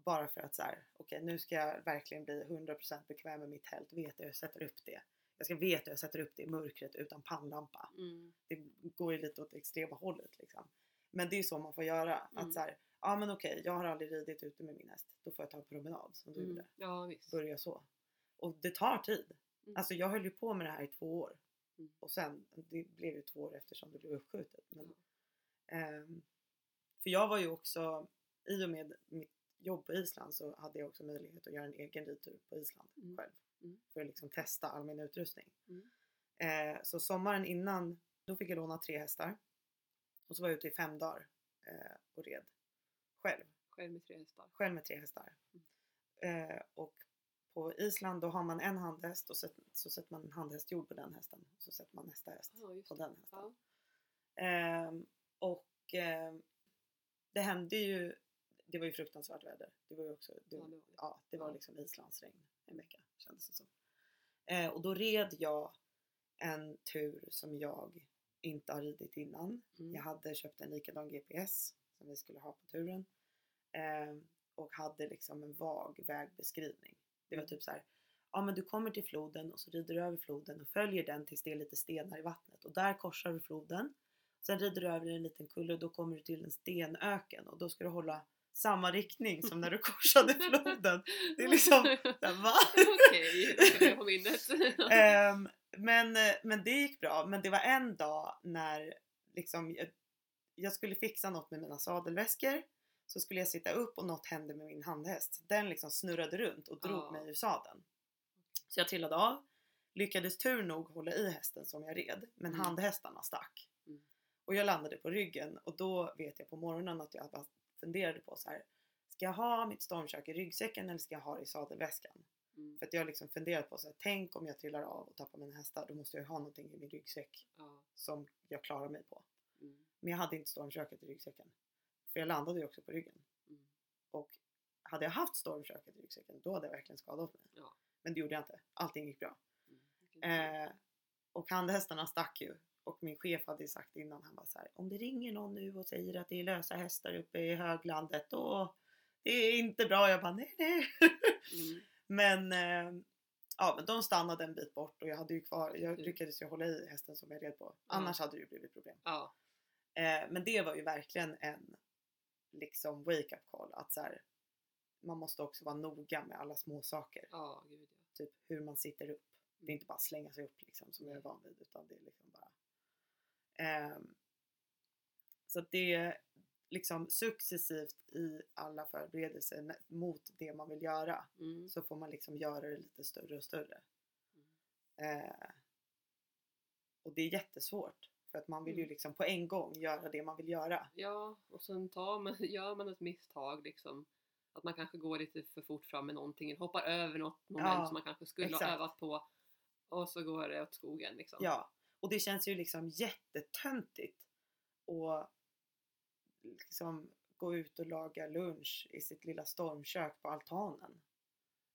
Bara för att så här, okej nu ska jag verkligen bli 100% bekväm med mitt tält, vet hur jag sätter upp det. Jag ska veta hur jag sätter upp det i mörkret utan pannlampa. Mm. Det går ju lite åt det extrema hållet liksom. Men det är så man får göra. Mm. Att så här, ja men okej, jag har aldrig ridit ute med min häst. Då får jag ta en promenad som du Mm. gjorde. Ja visst. Börja så. Och det tar tid. Mm. Alltså jag höll ju på med det här i två år. Mm. Och sen, det blev ju två år eftersom det blev uppskjutet. Men, ehm, för jag var ju också, i och med mitt jobb på Island så hade jag också möjlighet att göra en egen ridtur på Island Mm. själv. Mm. För att liksom testa all min utrustning. Mm. Eh, så sommaren innan, då fick jag låna tre hästar. Och så var jag ute i fem dagar eh, och red. Själv. Själv med tre hästar. Själv med tre hästar. Eh, och på Island då har man en handhäst och så, så sätter man en handhästjord på den hästen. Och så sätter man nästa häst Ja, på den hästen. Ja. Ehm, och ehm, det hände ju, det var ju fruktansvärt väder. Det var ju också, det, Ja, det var ja, det var liksom islandsregn en vecka kändes det som. Eh, och då red jag en tur som jag inte har ridit innan. Mm. Jag hade köpt en likadan GPS som vi skulle ha på turen. Ehm, och hade liksom en vag vägbeskrivning. Det var Mm. typ så här. Ja men du kommer till floden och så rider du över floden och följer den tills det är lite stenar i vattnet. Och där korsar du floden. Sen rider du över en liten kulle och då kommer du till en stenöken. Och då ska du hålla samma riktning som när du korsade floden. Det är liksom, va? Okej, ska jag på minnet. Ehm, men, men det gick bra. Men det var en dag när liksom, jag, jag skulle fixa något med mina sadelväskor. Så skulle jag sitta upp och något hände med min handhäst. Den liksom snurrade runt och drog Ja. mig ur sadeln. Så jag trillade av. Lyckades tur nog hålla i hästen som jag red. Men Mm. handhästarna stack. Mm. Och jag landade på ryggen och då vet jag på morgonen att jag funderade på så här. Ska jag ha mitt stormkök i ryggsäcken eller ska jag ha det i sadelväskan? Mm. För att jag har liksom funderat på så här, tänk om jag trillar av och tappar mina hästar, då måste jag ha någonting i min ryggsäck Ja. som jag klarar mig på. Mm. Men jag hade inte stormköket i ryggsäcken. För jag landade ju också på ryggen. Mm. Och hade jag haft stormköket i ryggsäcken, då hade jag verkligen skadat mig. Ja. Men det gjorde jag inte. Allting gick bra. Mm. Eh, och handhästarna stack ju. Och min chef hade sagt innan, han var så här, om det ringer någon nu och säger att det är lösa hästar uppe i höglandet, då det är inte bra. Jag bara, nej nej. Mm. Men, eh, ja, men de stannade en bit bort och jag hade ju kvar, jag Mm. lyckades ju hålla i hästen som jag red på. Annars hade det ju blivit problem. Ja. Eh, men det var ju verkligen en liksom wake up call att så här, man måste också vara noga med alla små saker. Ja. Typ hur man sitter upp. Det är inte bara slänga sig upp liksom som jag är van vid utan det är liksom bara Så att det är liksom successivt i alla förberedelser mot det man vill göra Mm. så får man liksom göra det lite större och större. Eh, och det är jättesvårt för att man vill ju Mm. liksom på en gång göra det man vill göra. Ja, och sen tar man, gör man ett misstag liksom. Att man kanske går lite för fort fram med någonting, eller hoppar över något moment Ja, som man kanske skulle exakt. ha övat på. Och så går det åt skogen liksom. Ja, och det känns ju liksom jättetöntigt att liksom gå ut och laga lunch i sitt lilla stormkök på altanen.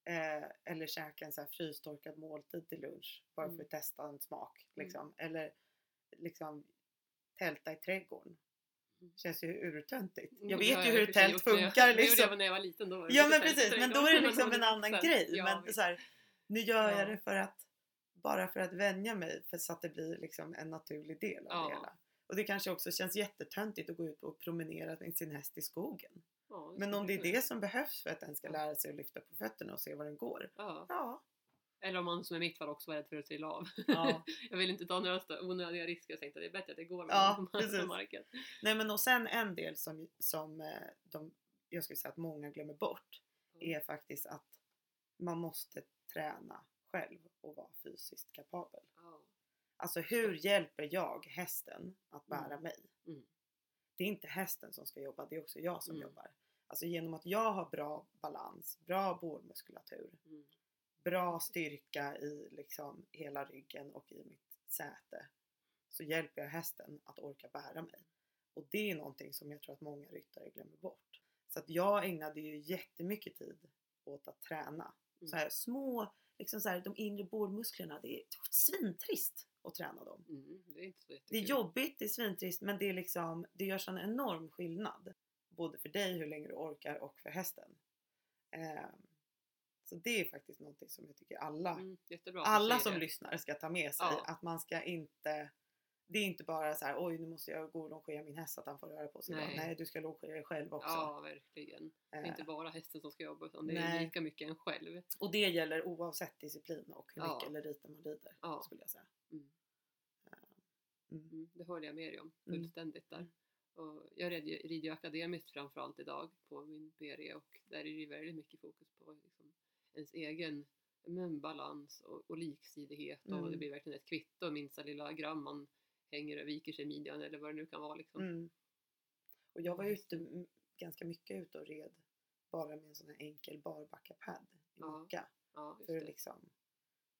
Eh, eller käka en så här frystorkad måltid till lunch bara Mm. för att testa en smak. Mm. Liksom. Eller liksom tälta i trädgården. Mm. Känns ju urtöntigt. Mm, Jag det vet ju jag hur ett tält jag- funkar. Det gjorde Liksom. jag när jag var liten. Då var det Ja men precis, men då är det liksom en annan grej. ja, men så här, nu gör jag Ja. det för att bara för att vänja mig för så att det blir liksom en naturlig del av Ja. det hela. Och det kanske också känns jättetöntigt att gå ut och promenera med sin häst i skogen. Ja, Men om det är det som behövs för att den ska lära sig att lyfta på fötterna och se var den går. Ja. Ja. Eller om man som i mitt fall också var rädd för att trilla av. ja. jag vill inte ta några onödiga risker. Jag tänkte att det är bättre att det går med Ja, någon på precis. marken. Nej men och sen en del som, som eh, de, jag skulle säga att många glömmer bort är faktiskt att man måste träna själv och vara fysiskt kapabel. Ja. Alltså hur hjälper jag hästen att bära Mm. mig? Mm. Det är inte hästen som ska jobba, det är också jag som Mm. jobbar. Alltså genom att jag har bra balans, bra bålmuskulatur, Mm. bra styrka i liksom hela ryggen och i mitt säte. så hjälper jag hästen att orka bära mig. Och det är någonting som jag tror att många ryttare glömmer bort. Så att jag ägnade ju jättemycket tid åt att träna. Mm. Så här, små, liksom så här, de inre bålmusklerna, det är svintrist att träna dem. Mm, det är Det är jobbigt, det är svintrist men det är liksom, det gör sån enorm skillnad. Både för dig hur länge du orkar och för hästen. Ehm, så det är faktiskt någonting som jag tycker alla, Mm, alla som lyssnar ska ta med sig. Ja. Att man ska inte, det är inte bara så här, oj nu måste jag gå och longera min häst så att han får röra på sig. Nej. Nej, du ska longera dig själv också. Ja, verkligen. Det är inte bara hästen som ska jobba utan det är Nej. lika mycket en själv. och det gäller oavsett disciplin och hur Ja. mycket eller lite man rider. Ja. Skulle jag säga. Mm. Mm. Mm, det håller jag med dig om Mm. fullständigt där. Och jag rider ju- akademiskt framförallt idag på min PRE och där är det ju väldigt mycket fokus på liksom ens egen men, balans och, och liksidighet och Mm. det blir verkligen ett kvitto minsta lilla gram man hänger och viker sig i midjan eller vad det nu kan vara liksom. Mm. Och jag var ute ganska mycket ute och red bara med en sån här enkel barbacka-pad i Ja, mocka. Ja, För att liksom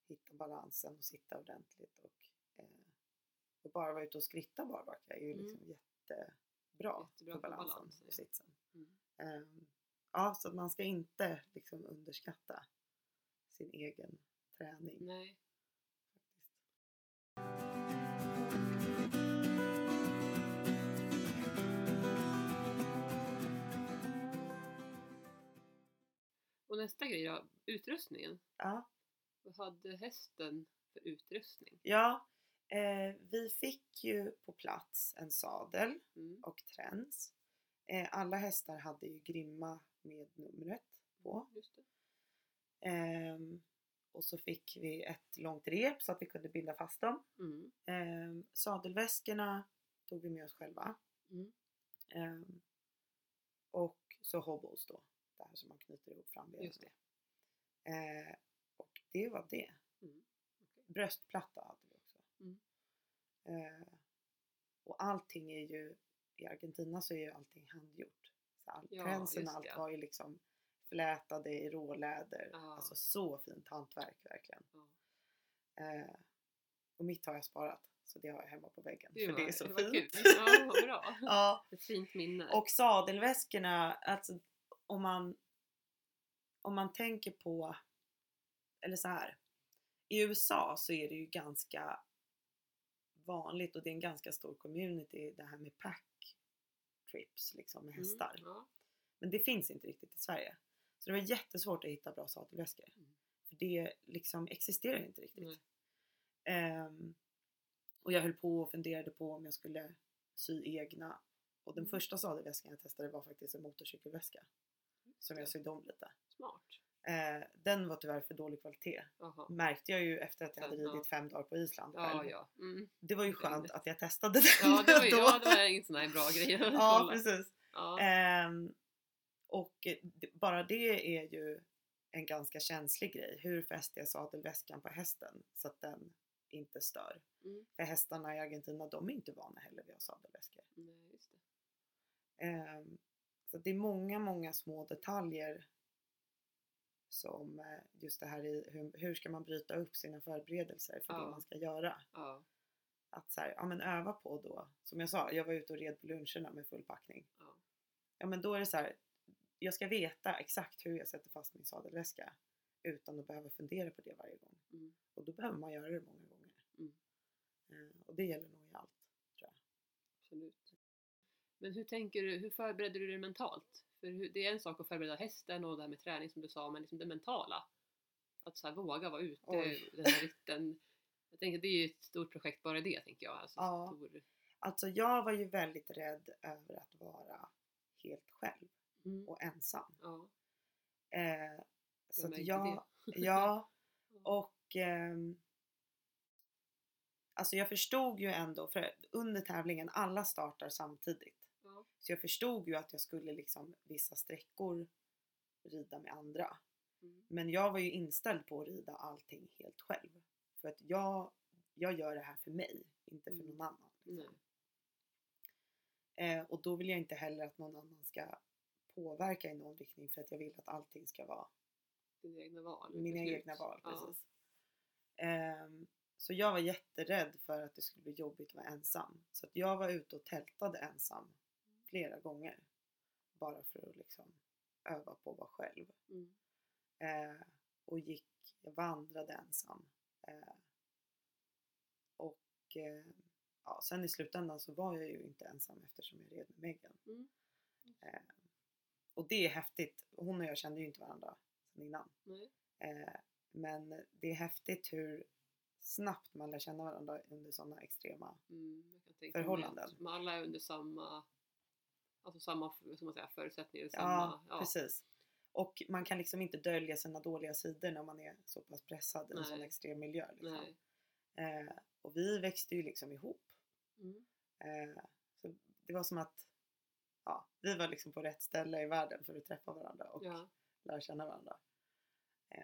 hitta balansen och sitta ordentligt. Och, eh, och bara vara ute och skritta barbacka är ju Mm. liksom jättebra, Jättebra för balansen balans, ja. och sitsen. Mm. Ehm, ja, så att man ska inte liksom underskatta sin egen träning. Nej. Faktiskt. Och nästa grej då, utrustningen. Ja, Vad hade hästen för utrustning? ja eh, vi fick ju på plats en sadel Mm. och träns. Eh, alla hästar hade ju grimma med numret på. Ehm, och så fick vi ett långt rep så att vi kunde binda fast dem. Mm. Ehm, sadelväskorna tog vi med oss själva. Mm. Ehm, och så hobbles då. Det här som man knyter ihop det. med. Ehm, och det var det. Mm. Okej. Bröstplatta hade vi också. Mm. Ehm, och allting är ju, i Argentina så är ju allting handgjort. Så all, Ja, tränsen just och allt det. var ju liksom flätade i råläder. Ja. Alltså så fint hantverk verkligen. Ja. Eh, och mitt har jag sparat. Så det har jag hemma på väggen. Gud, för det vad- är så vad fint. kul. Ja, vad bra. ja, Ett fint minne. och sadelväskorna, alltså om man, om man tänker på, eller så här. I USA så är det ju ganska vanligt och det är en ganska stor community det här med pack trips liksom med Mm, hästar. Ja. Men det finns inte riktigt i Sverige. Så det var jättesvårt att hitta bra sadelväskor. Mm. För det liksom existerar inte riktigt. Nej. Ehm, och jag höll på och funderade på om jag skulle sy egna. Och den Mm. första sadelväskan jag testade var faktiskt en motorcykelväska. Som jag sydde om lite. Smart. Eh, den var tyvärr för dålig kvalitet. Jaha. Märkte jag ju efter att jag hade Sen, ja. ridit fem dagar på Island Ja, själv. ja. Mm. Det var ju skönt att jag testade den Ja, det var ju då. ja, det var en sån här bra grej Ja, precis. Ja. Och eh, d- bara det är ju en ganska känslig grej. Hur fäster jag sadelväskan på hästen så att den inte stör? Mm. För hästarna i Argentina, de är inte vana heller vid att ha sadelväskor. Nej, just det. Ehm, så det är många, många små detaljer som eh, just det här i hur, hur ska man bryta upp sina förberedelser för Ja. det man ska göra. Ja. Att så här, ja men öva på då. Som jag sa, jag var ute och red på luncherna med full packning. Ja. Ja men då är det så här, jag ska veta exakt hur jag sätter fast min sadelväska utan att behöva fundera på det varje gång. Mm. Och då behöver man göra det många gånger. Mm. Eh, och det gäller nog i allt. Absolut. Men hur tänker du, hur förbereder du dig mentalt? För hur, det är en sak att förbereda hästen och det här med träning som du sa, men liksom det mentala. Att så här, våga vara ute Oj. den här ritten. Jag tänker det är ju ett stort projekt bara det tänker jag. Alltså, Ja. Stor, Alltså jag var ju väldigt rädd över att vara helt själv mm, och ensam. ja, Eh, så att jag, ja, och ehm, Alltså jag förstod ju ändå, för under tävlingen, alla startar samtidigt. Så jag förstod ju att jag skulle liksom vissa sträckor rida med andra. mm, Men jag var ju inställd på att rida allting helt själv. För att jag, jag gör det här för mig, inte för Mm. någon annan. liksom. Eh, och då vill jag inte heller att någon annan ska påverka i någon riktning för att jag vill att allting ska vara dina egna val. mina beslut. egna val. Ja, Precis. Ehm, så jag var jätterädd för att det skulle bli jobbigt att vara ensam. Så att jag var ute och tältade ensam flera gånger. Bara för att liksom öva på att vara själv. Mm. Eh, och gick, jag vandrade ensam. Eh, och eh, ja, sen i slutändan så var jag ju inte ensam eftersom jag red med Megan. Mm. Eh, och det är häftigt. Hon och jag kände ju inte varandra sen innan. Eh, men det är häftigt hur snabbt man lär känna varandra under sådana extrema Mm. Förhållanden. Men alla är under samma, alltså samma ska man säga, förutsättningar. Ja, Samma, ja, precis. Och man kan liksom inte dölja sina dåliga sidor när man är så pass pressad i en sån extrem miljö. Liksom. Eh, och vi växte ju liksom ihop. Mm. Eh, så det var som att ja, vi var liksom på rätt ställe i världen för att träffa varandra och Ja. lära känna varandra. Eh,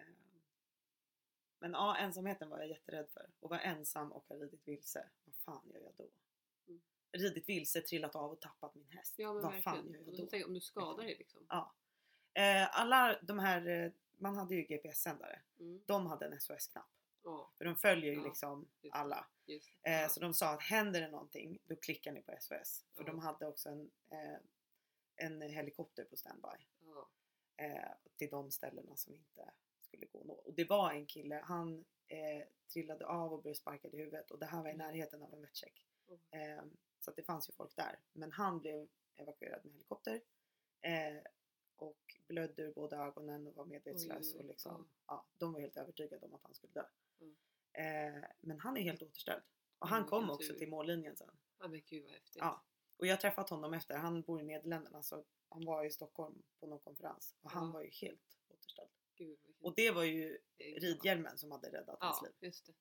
men ja, ensamheten var jag jätterädd för. Och vara ensam och ha ridit vilse. Vad fan gör jag då? Mm. Ridit vilse, trillat av och tappat min häst. ja men Vad fan gör jag då jag, om du skadar dig liksom. Ja. Eh, alla de här, eh, man hade ju GPS-sändare. Mm. De hade en SOS-knapp. Ja, För de följer ju Ja, liksom just alla. just. Eh, ja. Så de sa att händer det någonting, då klickar ni på SOS. För Ja. de hade också en, eh, en helikopter på standby. Eh, till de ställena som inte skulle gå att nå. Och det var en kille, han eh, trillade av och blev sparkad i huvudet och det här var i Mm. närheten av en vetcheck. Mm. Så att det fanns ju folk där. Men han blev evakuerad med helikopter. Eh, och blödde ur båda ögonen och var medvetslös. Och liksom, Ja. ja, de var helt övertygade om att han skulle dö. Mm. Eh, men han är helt återställd. Och han vilken kom också tur. till mållinjen sen. ja men gud vad häftigt. Ja. Och jag har träffat honom efter. Han bor i Nederländerna så han var i Stockholm på någon konferens. Och han var ju helt återställd. Gud. Och det var ju ridhjälmen som hade räddat hans Ja, liv. just det.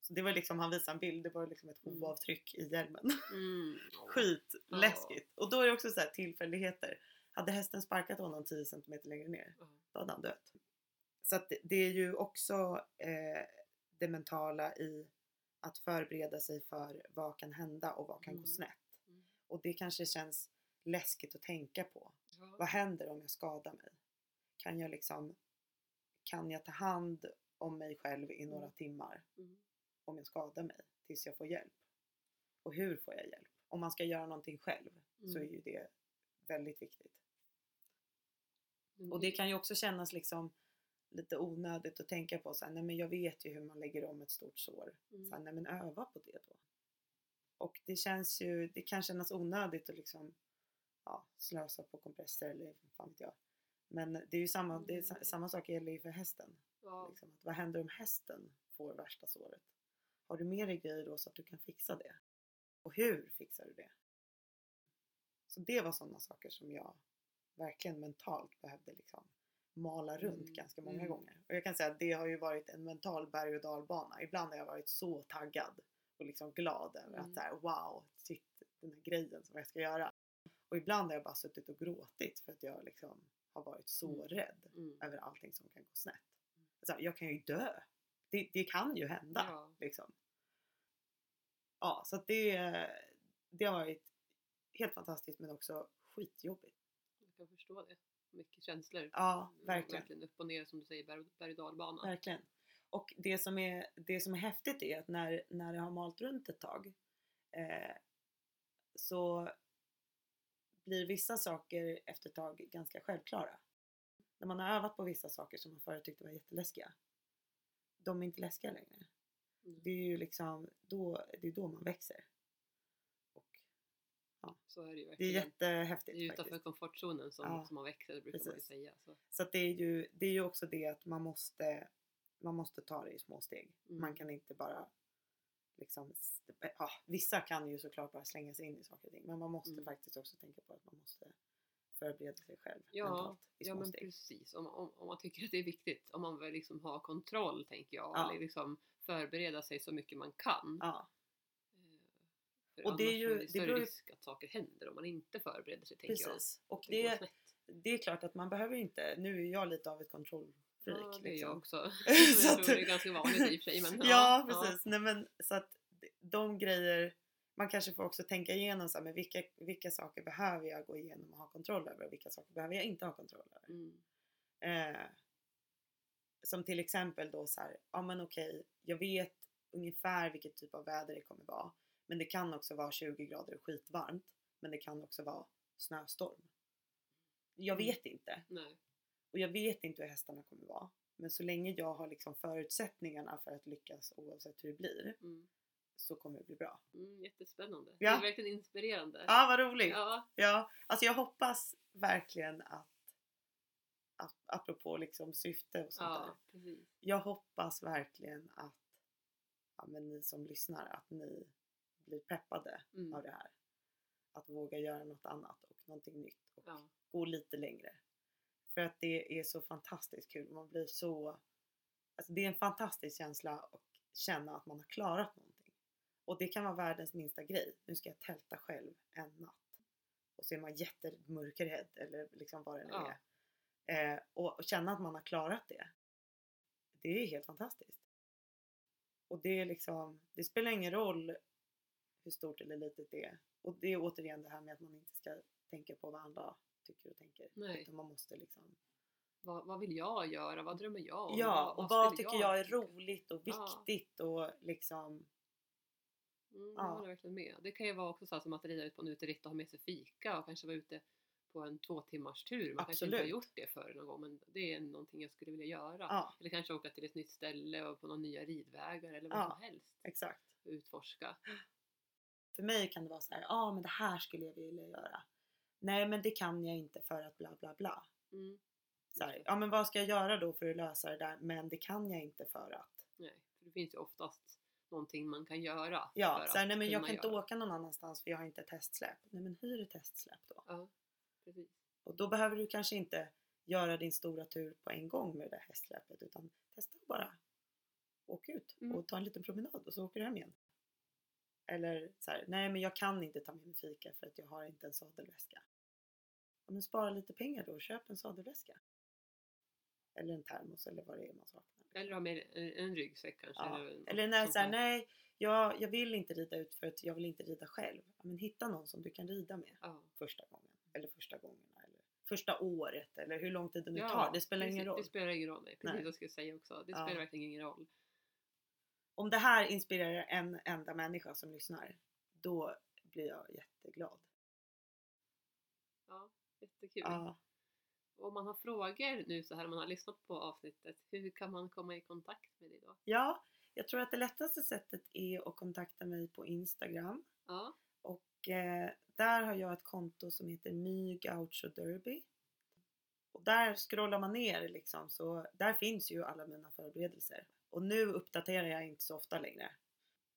Så det var liksom, han visade en bild, det var liksom ett Mm. hovavtryck i hjälmen. Mm. ja. Skitläskigt. Och då är det också så här tillfälligheter. Hade hästen sparkat honom 10 cm längre ner, Ja. då hade han dött. Så att det, är ju också eh, det mentala i att förbereda sig för vad kan hända och vad kan gå Mm. snett. Mm. Och det kanske känns läskigt att tänka på. Ja. Vad händer om jag skadar mig? Kan jag liksom kan jag ta hand om mig själv i några Mm. timmar Mm. Om jag skadar mig tills jag får hjälp? Och hur får jag hjälp? Om man ska göra någonting själv så är Mm. ju det väldigt viktigt. Men Och det kan ju också kännas liksom lite onödigt att tänka på så här, nej men jag vet ju hur man lägger om ett stort sår. Mm. Så här, nej men öva på det då. Och det känns ju, det kan kännas onödigt att liksom ja, slösa på kompresser eller vad fan vet jag. Men det är ju samma, det är, Mm. samma sak gäller ju för hästen. Ja. Liksom, att vad händer om hästen får värsta såret? Har du med dig grejer då så att du kan fixa det? Och hur fixar du det? Så det var sådana saker som jag verkligen mentalt behövde liksom mala runt Mm, ganska många mm. gånger. Och jag kan säga att det har ju varit en mental berg och dalbana. Ibland har jag varit så taggad och liksom glad över Mm. att så här, wow, shit, den här grejen som jag ska göra. Och ibland har jag bara suttit och gråtit för att jag liksom har varit så Mm. rädd Mm. över allting som kan gå snett. Alltså, jag kan ju dö. Det, det kan ju hända. Ja. Liksom. Ja, så det, det har varit helt fantastiskt men också skitjobbigt. Jag kan förstå det. Mycket känslor. Ja, Mm, verkligen. Verkligen upp och ner som du säger, berg, berg och dalbana. Verkligen. Och det som är, det som är häftigt är att när, när det har malt runt ett tag eh, så blir vissa saker efter ett tag ganska självklara. När man har övat på vissa saker som man förut tyckte var jätteläskiga. De är inte läskiga längre. Mm. Det är ju liksom då, det är då man växer. Och Så är det ju det är verkligen. jättehäftigt det är utanför faktiskt. komfortzonen som, Ja, som man växer, brukar man ju precis. säga. Så. Så det är ju, det är ju också det att man måste, man måste ta det i små steg. Mm. Man kan inte bara liksom, ja, vissa kan ju såklart bara slänga sig in i saker och ting. Men man måste Mm. faktiskt också tänka på att man måste förbereda sig själv Ja, mentalt i ja små men steg. precis. Om, om, om man tycker att det är viktigt, om man vill liksom ha kontroll tänker jag. Ja. Eller liksom förbereda sig så mycket man kan. Ja, Eh, För Och det är ju- är det större beror risk att saker händer om man inte förbereder sig tänker jag. precis. Och Det det, det är klart att man behöver inte, nu är jag lite av ett kontrollfreak. Ja, det är jag liksom. också. Så jag tror det är ganska vanligt i och för sig. Men, Ja, precis. Nej, men, så att de grejer, man kanske får också tänka igenom så här, men vilka, vilka saker behöver jag gå igenom och ha kontroll över och vilka saker behöver jag inte ha kontroll över. Mm. Eh, som till exempel då så här, ja men okej, jag vet ungefär vilket typ av väder det kommer vara. Men det kan också vara 20 grader och skitvarmt. Men det kan också vara snöstorm. Jag Mm. vet inte. Nej. Och jag vet inte hur hästarna kommer vara. Men så länge jag har liksom förutsättningarna för att lyckas oavsett hur det blir Mm. Så kommer det bli bra. Mm, jättespännande. Ja. Det är verkligen inspirerande. Ja, vad roligt! Ja. Ja, alltså jag hoppas verkligen att, att apropå liksom syfte och sånt där. ja, precis. Jag hoppas verkligen att ja, men ni som lyssnar, att ni blir peppade Mm. av det här. Att våga göra något annat och någonting nytt och Ja. gå lite längre. För att det är så fantastiskt kul. Man blir så... Alltså det är en fantastisk känsla att känna att man har klarat någonting. Och det kan vara världens minsta grej. Nu ska jag tälta själv en natt. Och så är man jättemörkrädd eller liksom vad det nu Ja. är. Eh, och, och känna att man har klarat det. Det är helt fantastiskt. Och det är liksom, det spelar ingen roll hur stort eller litet det är. Och det är återigen det här med att man inte ska tänka på vad andra tycker och tänker. Nej. Utan man måste liksom Vad, vad vill jag göra? Vad drömmer jag om? Ja, och vad skulle tycker jag är tycka? roligt och Ja. viktigt och liksom Mm, Ja. Jag håller verkligen med. Det kan ju vara också så som att rida ut på en uteritt och ha med sig fika och kanske vara ute på en två timmars tur. Man kanske inte har Absolut. gjort det förr någon gång men det är någonting jag skulle vilja göra. Ja, Eller kanske åka till ett nytt ställe och på några nya ridvägar eller vad Ja. som helst. exakt. Utforska. För mig kan det vara så här, ja ah, men det här skulle jag vilja göra. Nej men det kan jag inte för att bla bla bla. Mm. Så här, ja men vad ska jag göra då för att lösa det där? Men det kan jag inte för att. Nej, för det finns ju oftast någonting man kan göra. Ja, så här, nej men jag kan inte göra. åka någon annanstans för jag har inte ett hästsläp. Nej men hyr ett hästsläp då. Ja, precis. Och då behöver du kanske inte göra din stora tur på en gång med det där hästsläpet utan testa bara. Åk ut Mm. och ta en liten promenad och så åker du hem igen. Eller så här, nej men jag kan inte ta med mig fika för att jag har inte en sadelväska. Ja, men spara lite pengar då och köp en sadelväska. Eller en termos eller vad det är man saknar. Eller ha med en, en ryggsäck kanske. Ja. Eller, Eller när sånt så här, där. nej jag, jag vill inte rida ut för att jag vill inte rida själv. Men hitta någon som du kan rida med Ja. första gången. Eller första gångerna. Eller första året. Eller hur lång tid det nu Ja, tar. Det spelar ingen roll. Det spelar ingen roll. Nej. Precis Nej. jag skulle säga också. Det spelar verkligen ingen roll. Om det här inspirerar en enda människa som lyssnar, då blir jag jätteglad. Ja, jättekul. Ja. Om man har frågor nu så här om man har lyssnat på avsnittet, hur kan man komma i kontakt med dig då? ja, jag tror att det lättaste sättet är att kontakta mig på Instagram. Ja, Och eh, där har jag ett konto som heter My Gaucho Derby. Och där scrollar man ner liksom, så där finns ju alla mina förberedelser. Och nu uppdaterar jag inte så ofta längre.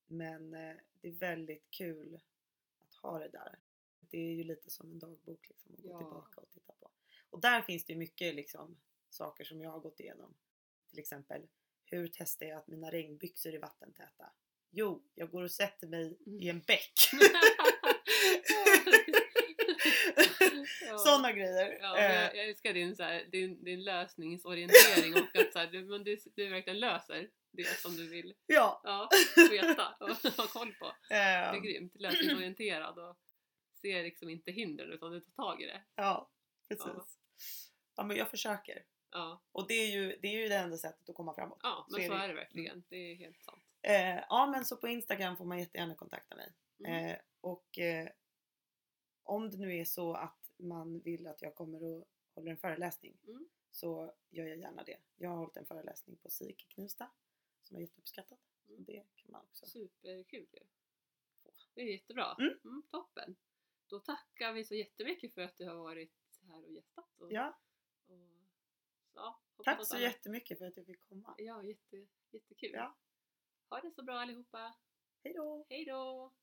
Men eh, det är väldigt kul att ha det där. Det är ju lite som en dagbok liksom, att gå Ja. tillbaka och titta på. Och där finns det mycket liksom, saker som jag har gått igenom. Till exempel, hur testar jag att mina regnbyxor är vattentäta? Jo, jag går och sätter mig i en bäck. Ja. Sådana grejer. Ja, Eh, men jag, jag älskar din, så här, din, din lösningsorientering och att så här, du, men du, du verkligen löser det som du vill ja. ja, veta och ha koll på. Det är Eh, grymt. Lösningsorienterad och ser liksom inte hindren utan du tar tag i det. ja, precis. Ja. Ja. men jag försöker. Ja, Och det är ju det, är ju det enda sättet att komma framåt. ja men Så är så det. är det verkligen. Det är helt sant. Eh, ja men så på Instagram får man jättegärna kontakta mig. Mm. Eh, och eh, om det nu är så att man vill att jag kommer och håller en föreläsning Mm. så gör jag gärna det. Jag har hållit en föreläsning på SIK i Knivsta som är jätteuppskattat. Så Mm. det kan man också Superkul ju. Det är jättebra. Mm. Mm, toppen. Då tackar vi så jättemycket för att du har varit här och gästat. Och, Ja, och, ja, hoppas tack så alla- jättemycket för att jag fick komma. Ja, jätte, jättekul. Ja. Ha det så bra allihopa. Hej då! Hej då!